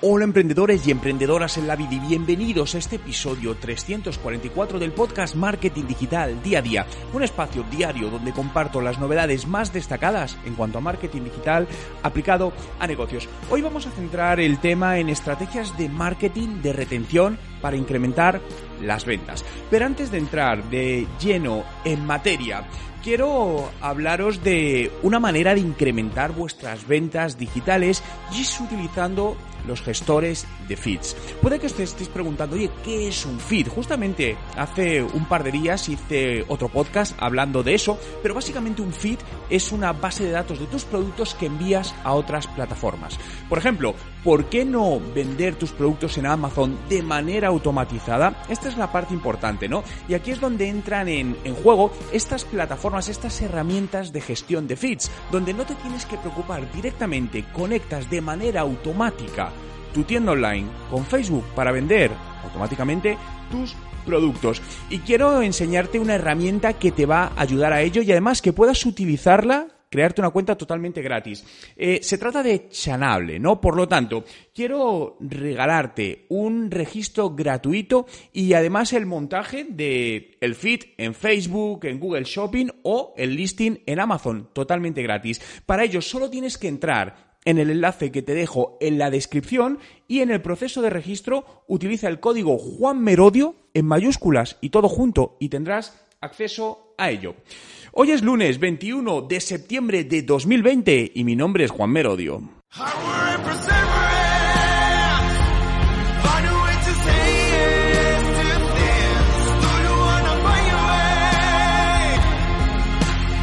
Hola emprendedores y emprendedoras en la vida y bienvenidos a este episodio 344 del podcast Marketing Digital Día a Día, un espacio diario donde comparto las novedades más destacadas en cuanto a marketing digital aplicado a negocios. Hoy vamos a centrar el tema en estrategias de marketing de retención para incrementar las ventas. Pero antes de entrar de lleno en materia, quiero hablaros de una manera de incrementar vuestras ventas digitales y es utilizando los gestores de feeds. Puede que os estéis preguntando, oye, ¿qué es un feed? Justamente hace un par de días hice otro podcast hablando de eso, pero básicamente un feed es una base de datos de tus productos que envías a otras plataformas. Por ejemplo, ¿por qué no vender tus productos en Amazon de manera automatizada? Esta es la parte importante, ¿no? Y aquí es donde entran en, en juego estas plataformas, estas herramientas de gestión de feeds, donde no te tienes que preocupar directamente, conectas de manera automática tu tienda online con Facebook para vender automáticamente tus productos. Y quiero enseñarte una herramienta que te va a ayudar a ello y además que puedas utilizarla crearte una cuenta totalmente gratis. Eh, se trata de Chanable, ¿no? Por lo tanto, quiero regalarte un registro gratuito y además el montaje de el feed en Facebook, en Google Shopping o el listing en Amazon, totalmente gratis. Para ello solo tienes que entrar en el enlace que te dejo en la descripción y en el proceso de registro utiliza el código Juan Merodio en mayúsculas y todo junto y tendrás acceso a ello. Hoy es lunes 21 de septiembre de 2020 y mi nombre es Juan Merodio.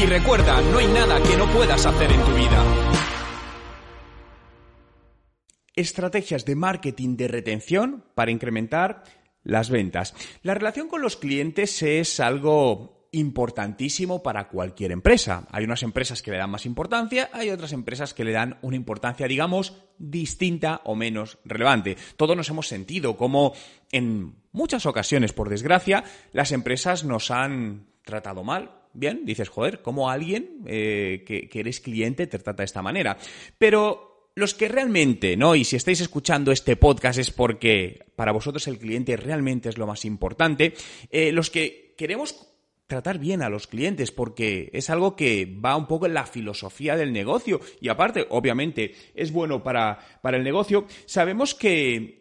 Y recuerda, no hay nada que no puedas hacer en tu vida. Estrategias de marketing de retención para incrementar las ventas. La relación con los clientes es algo importantísimo para cualquier empresa. Hay unas empresas que le dan más importancia, hay otras empresas que le dan una importancia, digamos, distinta o menos relevante. Todos nos hemos sentido como en muchas ocasiones, por desgracia, las empresas nos han tratado mal. Bien, dices, joder, ¿cómo alguien eh, que, que eres cliente te trata de esta manera? Pero los que realmente, ¿no? Y si estáis escuchando este podcast es porque para vosotros el cliente realmente es lo más importante. Eh, los que queremos tratar bien a los clientes porque es algo que va un poco en la filosofía del negocio y aparte, obviamente, es bueno para, para el negocio. Sabemos que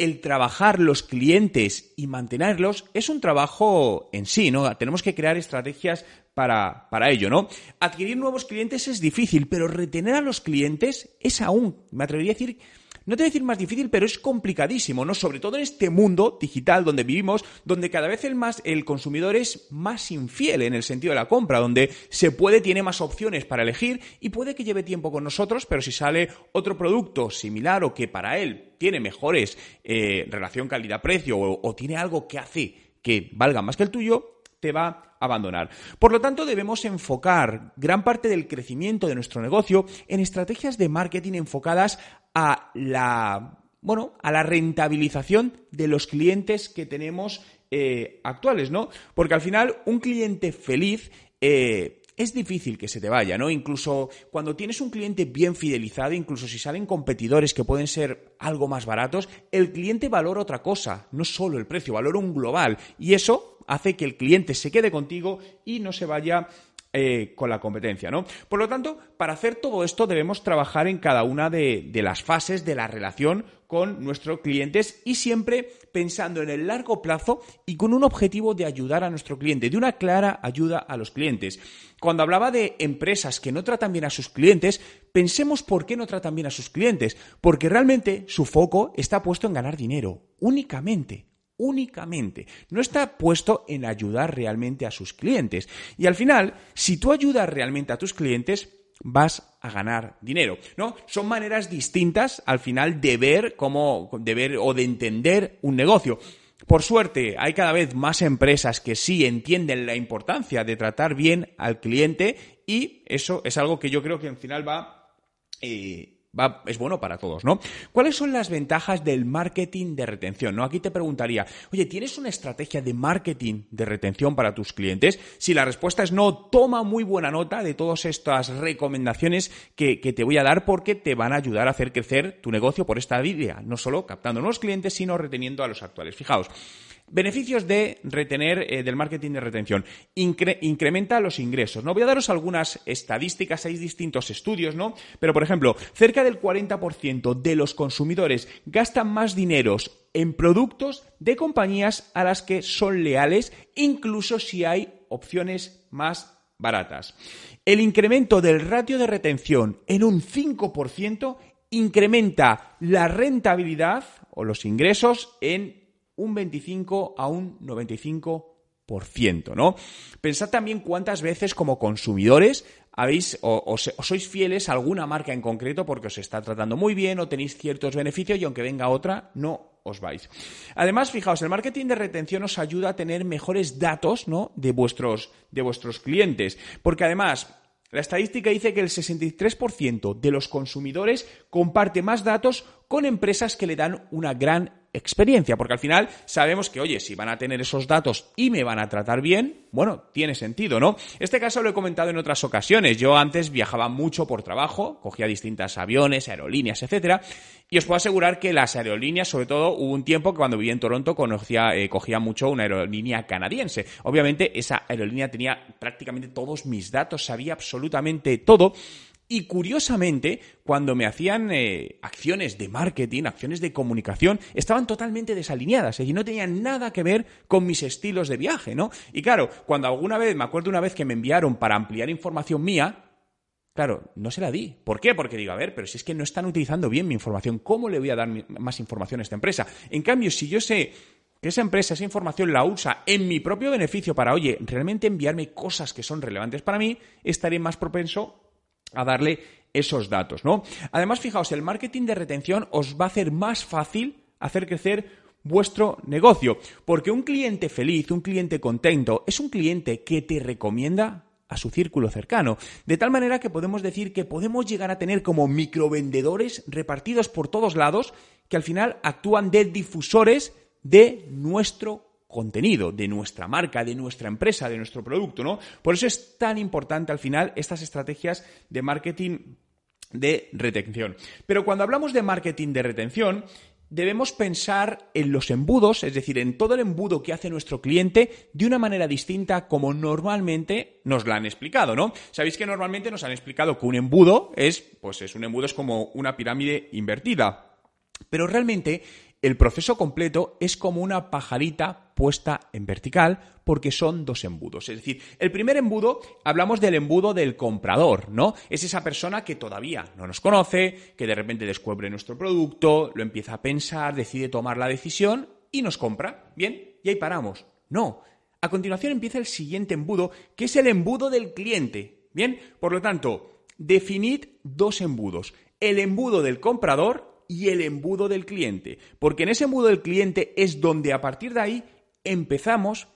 el trabajar los clientes y mantenerlos es un trabajo en sí, ¿no? Tenemos que crear estrategias para, para ello, ¿no? Adquirir nuevos clientes es difícil, pero retener a los clientes es aún, me atrevería a decir, no te voy a decir más difícil, pero es complicadísimo, ¿no? Sobre todo en este mundo digital donde vivimos, donde cada vez el, más, el consumidor es más infiel en el sentido de la compra, donde se puede, tiene más opciones para elegir y puede que lleve tiempo con nosotros, pero si sale otro producto similar o que para él tiene mejores eh, relación calidad-precio o, o tiene algo que hace que valga más que el tuyo, te va a abandonar. Por lo tanto, debemos enfocar gran parte del crecimiento de nuestro negocio en estrategias de marketing enfocadas a la bueno, a la rentabilización de los clientes que tenemos eh, actuales, ¿no? Porque al final, un cliente feliz eh, es difícil que se te vaya, ¿no? Incluso cuando tienes un cliente bien fidelizado, incluso si salen competidores que pueden ser algo más baratos, el cliente valora otra cosa, no solo el precio, valora un global. Y eso hace que el cliente se quede contigo y no se vaya eh, con la competencia, ¿no? Por lo tanto, para hacer todo esto debemos trabajar en cada una de, de, las fases de la relación con nuestros clientes y siempre pensando en el largo plazo y con un objetivo de ayudar a nuestro cliente, de una clara ayuda a los clientes. Cuando hablaba de empresas que no tratan bien a sus clientes, pensemos por qué no tratan bien a sus clientes, porque realmente su foco está puesto en ganar dinero, únicamente únicamente. No está puesto en ayudar realmente a sus clientes. Y al final, si tú ayudas realmente a tus clientes, vas a ganar dinero, ¿no? Son maneras distintas al final de ver cómo, de ver o de entender un negocio. Por suerte, hay cada vez más empresas que sí entienden la importancia de tratar bien al cliente y eso es algo que yo creo que al final va eh, es bueno para todos, ¿no? ¿Cuáles son las ventajas del marketing de retención? ¿no? Aquí te preguntaría, oye, ¿tienes una estrategia de marketing de retención para tus clientes? Si la respuesta es no, toma muy buena nota de todas estas recomendaciones que, que te voy a dar porque te van a ayudar a hacer crecer tu negocio por esta vía, no solo captando nuevos clientes, sino reteniendo a los actuales. Fijaos, Beneficios de retener eh, del marketing de retención. incrementa los ingresos. No voy a daros algunas estadísticas, hay distintos estudios, ¿no? Pero, por ejemplo, cerca del 40% de los consumidores gastan más dineros en productos de compañías a las que son leales, incluso si hay opciones más baratas. El incremento del ratio de retención en un 5% incrementa la rentabilidad o los ingresos en un 25 a un 95%, ¿no? Pensad también cuántas veces como consumidores habéis o, sois fieles a alguna marca en concreto porque os está tratando muy bien o tenéis ciertos beneficios y aunque venga otra, no os vais. Además, fijaos, el marketing de retención os ayuda a tener mejores datos, ¿no? De vuestros, de vuestros clientes. Porque además, la estadística dice que el 63% de los consumidores comparte más datos con empresas que le dan una gran experiencia, porque al final sabemos que, oye, si van a tener esos datos y me van a tratar bien, bueno, tiene sentido, ¿no? Este caso lo he comentado en otras ocasiones. Yo antes viajaba mucho por trabajo, cogía distintas aviones, aerolíneas, etcétera, y os puedo asegurar que las aerolíneas, sobre todo, hubo un tiempo que cuando vivía en Toronto conocía, eh, cogía mucho una aerolínea canadiense. Obviamente, esa aerolínea tenía prácticamente todos mis datos, sabía absolutamente todo. Y curiosamente, cuando me hacían eh, acciones de marketing, acciones de comunicación, estaban totalmente desalineadas, y no tenían nada que ver con mis estilos de viaje, ¿no? Y claro, cuando alguna vez, me acuerdo una vez que me enviaron para ampliar información mía, Claro, no se la di. ¿Por qué? Porque digo, a ver, pero si es que no están utilizando bien mi información, ¿cómo le voy a dar más información a esta empresa? En cambio, si yo sé que esa empresa, esa información la usa en mi propio beneficio para, oye, realmente enviarme cosas que son relevantes para mí, estaré más propenso a darle esos datos, ¿no? Además, fijaos, el marketing de retención os va a hacer más fácil hacer crecer vuestro negocio, porque un cliente feliz, un cliente contento, es un cliente que te recomienda a su círculo cercano, de tal manera que podemos decir que podemos llegar a tener como microvendedores repartidos por todos lados que al final actúan de difusores de nuestro contenido, de nuestra marca, de nuestra empresa, de nuestro producto, ¿no? Por eso es tan importante al final estas estrategias de marketing de retención. Pero cuando hablamos de marketing de retención, debemos pensar en los embudos, es decir, en todo el embudo que hace nuestro cliente de una manera distinta como normalmente nos la han explicado, ¿no? Sabéis que normalmente nos han explicado que un embudo es, pues es un embudo es como una pirámide invertida. Pero realmente el proceso completo es como una pajarita puesta en vertical porque son dos embudos. Es decir, el primer embudo, hablamos del embudo del comprador, ¿no? Es esa persona que todavía no nos conoce, que de repente descubre nuestro producto, lo empieza a pensar, decide tomar la decisión y nos compra. Bien, y ahí paramos. No. A continuación empieza el siguiente embudo, que es el embudo del cliente. Bien, por lo tanto, definid dos embudos. El embudo del comprador y el embudo del cliente. Porque en ese embudo del cliente es donde a partir de ahí empezamos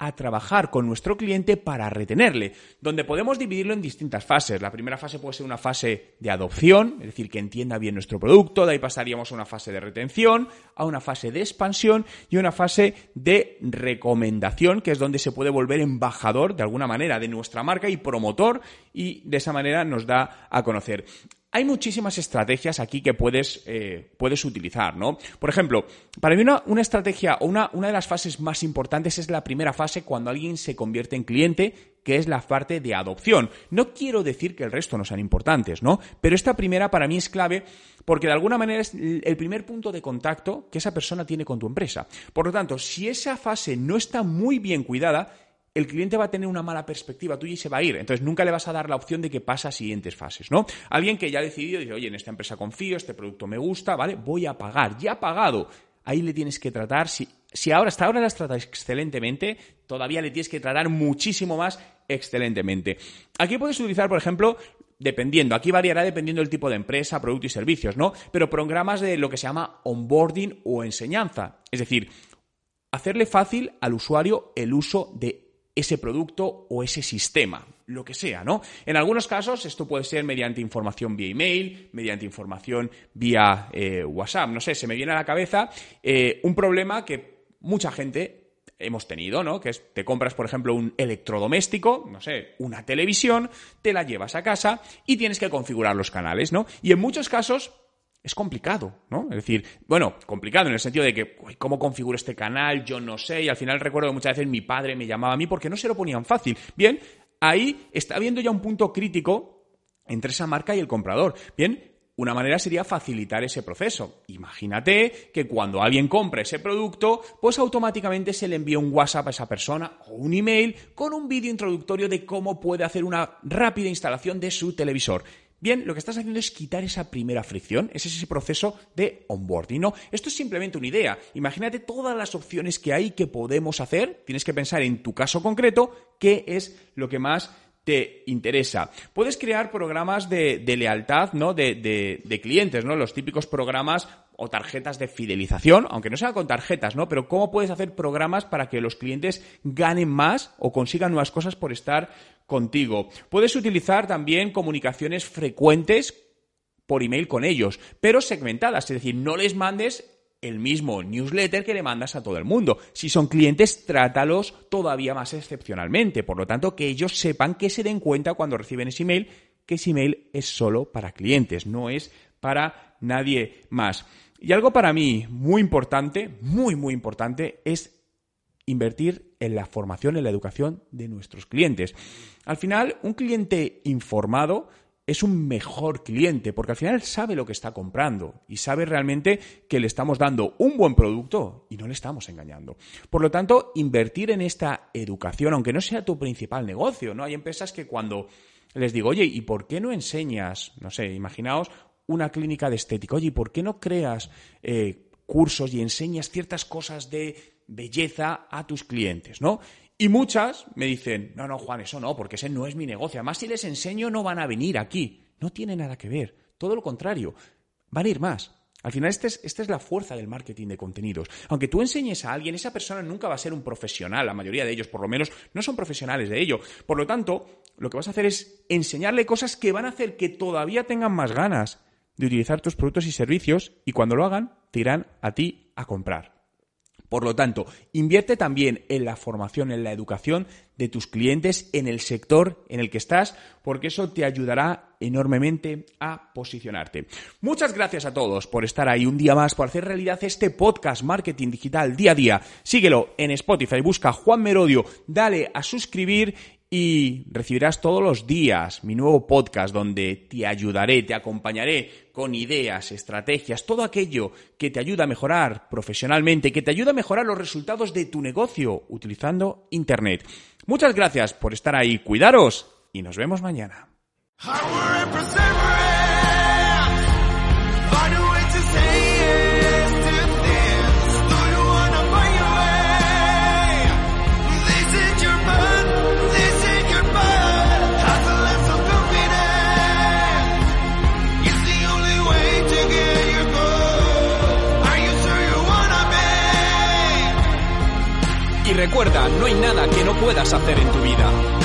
a trabajar con nuestro cliente para retenerle, donde podemos dividirlo en distintas fases. La primera fase puede ser una fase de adopción, es decir, que entienda bien nuestro producto, de ahí pasaríamos a una fase de retención, a una fase de expansión y una fase de recomendación, que es donde se puede volver embajador de alguna manera de nuestra marca y promotor y de esa manera nos da a conocer. Hay muchísimas estrategias aquí que puedes, eh, puedes utilizar, ¿no? Por ejemplo, para mí una, una estrategia o una, una de las fases más importantes es la primera fase cuando alguien se convierte en cliente, que es la parte de adopción. No quiero decir que el resto no sean importantes, ¿no? Pero esta primera para mí es clave porque de alguna manera es el primer punto de contacto que esa persona tiene con tu empresa. Por lo tanto, si esa fase no está muy bien cuidada, el cliente va a tener una mala perspectiva tuya y se va a ir. Entonces nunca le vas a dar la opción de que pasa a siguientes fases, ¿no? Alguien que ya ha decidido, dice, oye, en esta empresa confío, este producto me gusta, ¿vale? Voy a pagar, ya ha pagado. Ahí le tienes que tratar, si, si ahora hasta ahora las tratas excelentemente, todavía le tienes que tratar muchísimo más excelentemente. Aquí puedes utilizar, por ejemplo, dependiendo, aquí variará dependiendo del tipo de empresa, producto y servicios, ¿no? Pero programas de lo que se llama onboarding o enseñanza. Es decir, hacerle fácil al usuario el uso de ese producto o ese sistema, lo que sea, ¿no? En algunos casos esto puede ser mediante información vía email, mediante información vía eh, WhatsApp, no sé, se me viene a la cabeza eh, un problema que mucha gente hemos tenido, ¿no? Que es, te compras, por ejemplo, un electrodoméstico, no sé, una televisión, te la llevas a casa y tienes que configurar los canales, ¿no? Y en muchos casos es complicado, ¿no? Es decir, bueno, complicado en el sentido de que, ¿cómo configuro este canal? Yo no sé, y al final recuerdo que muchas veces mi padre me llamaba a mí porque no se lo ponían fácil. Bien, ahí está habiendo ya un punto crítico entre esa marca y el comprador. Bien, una manera sería facilitar ese proceso. Imagínate que cuando alguien compra ese producto, pues automáticamente se le envía un WhatsApp a esa persona o un email con un vídeo introductorio de cómo puede hacer una rápida instalación de su televisor. Bien, lo que estás haciendo es quitar esa primera fricción, es ese proceso de onboarding. No, esto es simplemente una idea. Imagínate todas las opciones que hay que podemos hacer. Tienes que pensar en tu caso concreto qué es lo que más te interesa. Puedes crear programas de, lealtad, ¿no? De, de, clientes, ¿no? Los típicos programas o tarjetas de fidelización, aunque no sea con tarjetas, ¿no? Pero cómo puedes hacer programas para que los clientes ganen más o consigan nuevas cosas por estar contigo. Puedes utilizar también comunicaciones frecuentes por email con ellos, pero segmentadas, es decir, no les mandes el mismo newsletter que le mandas a todo el mundo. Si son clientes, trátalos todavía más excepcionalmente. Por lo tanto, que ellos sepan que se den cuenta cuando reciben ese email que ese email es solo para clientes, no es para nadie más. Y algo para mí muy importante, muy, muy importante, es invertir en la formación, en la educación de nuestros clientes. Al final, un cliente informado es un mejor cliente, porque al final sabe lo que está comprando y sabe realmente que le estamos dando un buen producto y no le estamos engañando. Por lo tanto, invertir en esta educación, aunque no sea tu principal negocio, ¿no? Hay empresas que cuando les digo, oye, ¿y por qué no enseñas, no sé, imaginaos una clínica de estética, oye, ¿y por qué no creas eh, cursos y enseñas ciertas cosas de belleza a tus clientes, ¿no? Y muchas me dicen, no, no, Juan, eso no, porque ese no es mi negocio. Además, si les enseño, no van a venir aquí. No tiene nada que ver. Todo lo contrario. Van a ir más. Al final, esta es, esta es la fuerza del marketing de contenidos. Aunque tú enseñes a alguien, esa persona nunca va a ser un profesional. La mayoría de ellos, por lo menos, no son profesionales de ello. Por lo tanto, lo que vas a hacer es enseñarle cosas que van a hacer que todavía tengan más ganas de utilizar tus productos y servicios y cuando lo hagan, te irán a ti a comprar. Por lo tanto, invierte también en la formación, en la educación de tus clientes en el sector en el que estás, porque eso te ayudará enormemente a posicionarte. Muchas gracias a todos por estar ahí un día más, por hacer realidad este podcast Marketing Digital día a día. Síguelo en Spotify, busca Juan Merodio, dale a suscribir y recibirás todos los días mi nuevo podcast donde te ayudaré, te acompañaré con ideas, estrategias, todo aquello que te ayuda a mejorar profesionalmente, que te ayuda a mejorar los resultados de tu negocio utilizando Internet. Muchas gracias por estar ahí, cuidaros y nos vemos mañana. Puedas hacer en tu vida.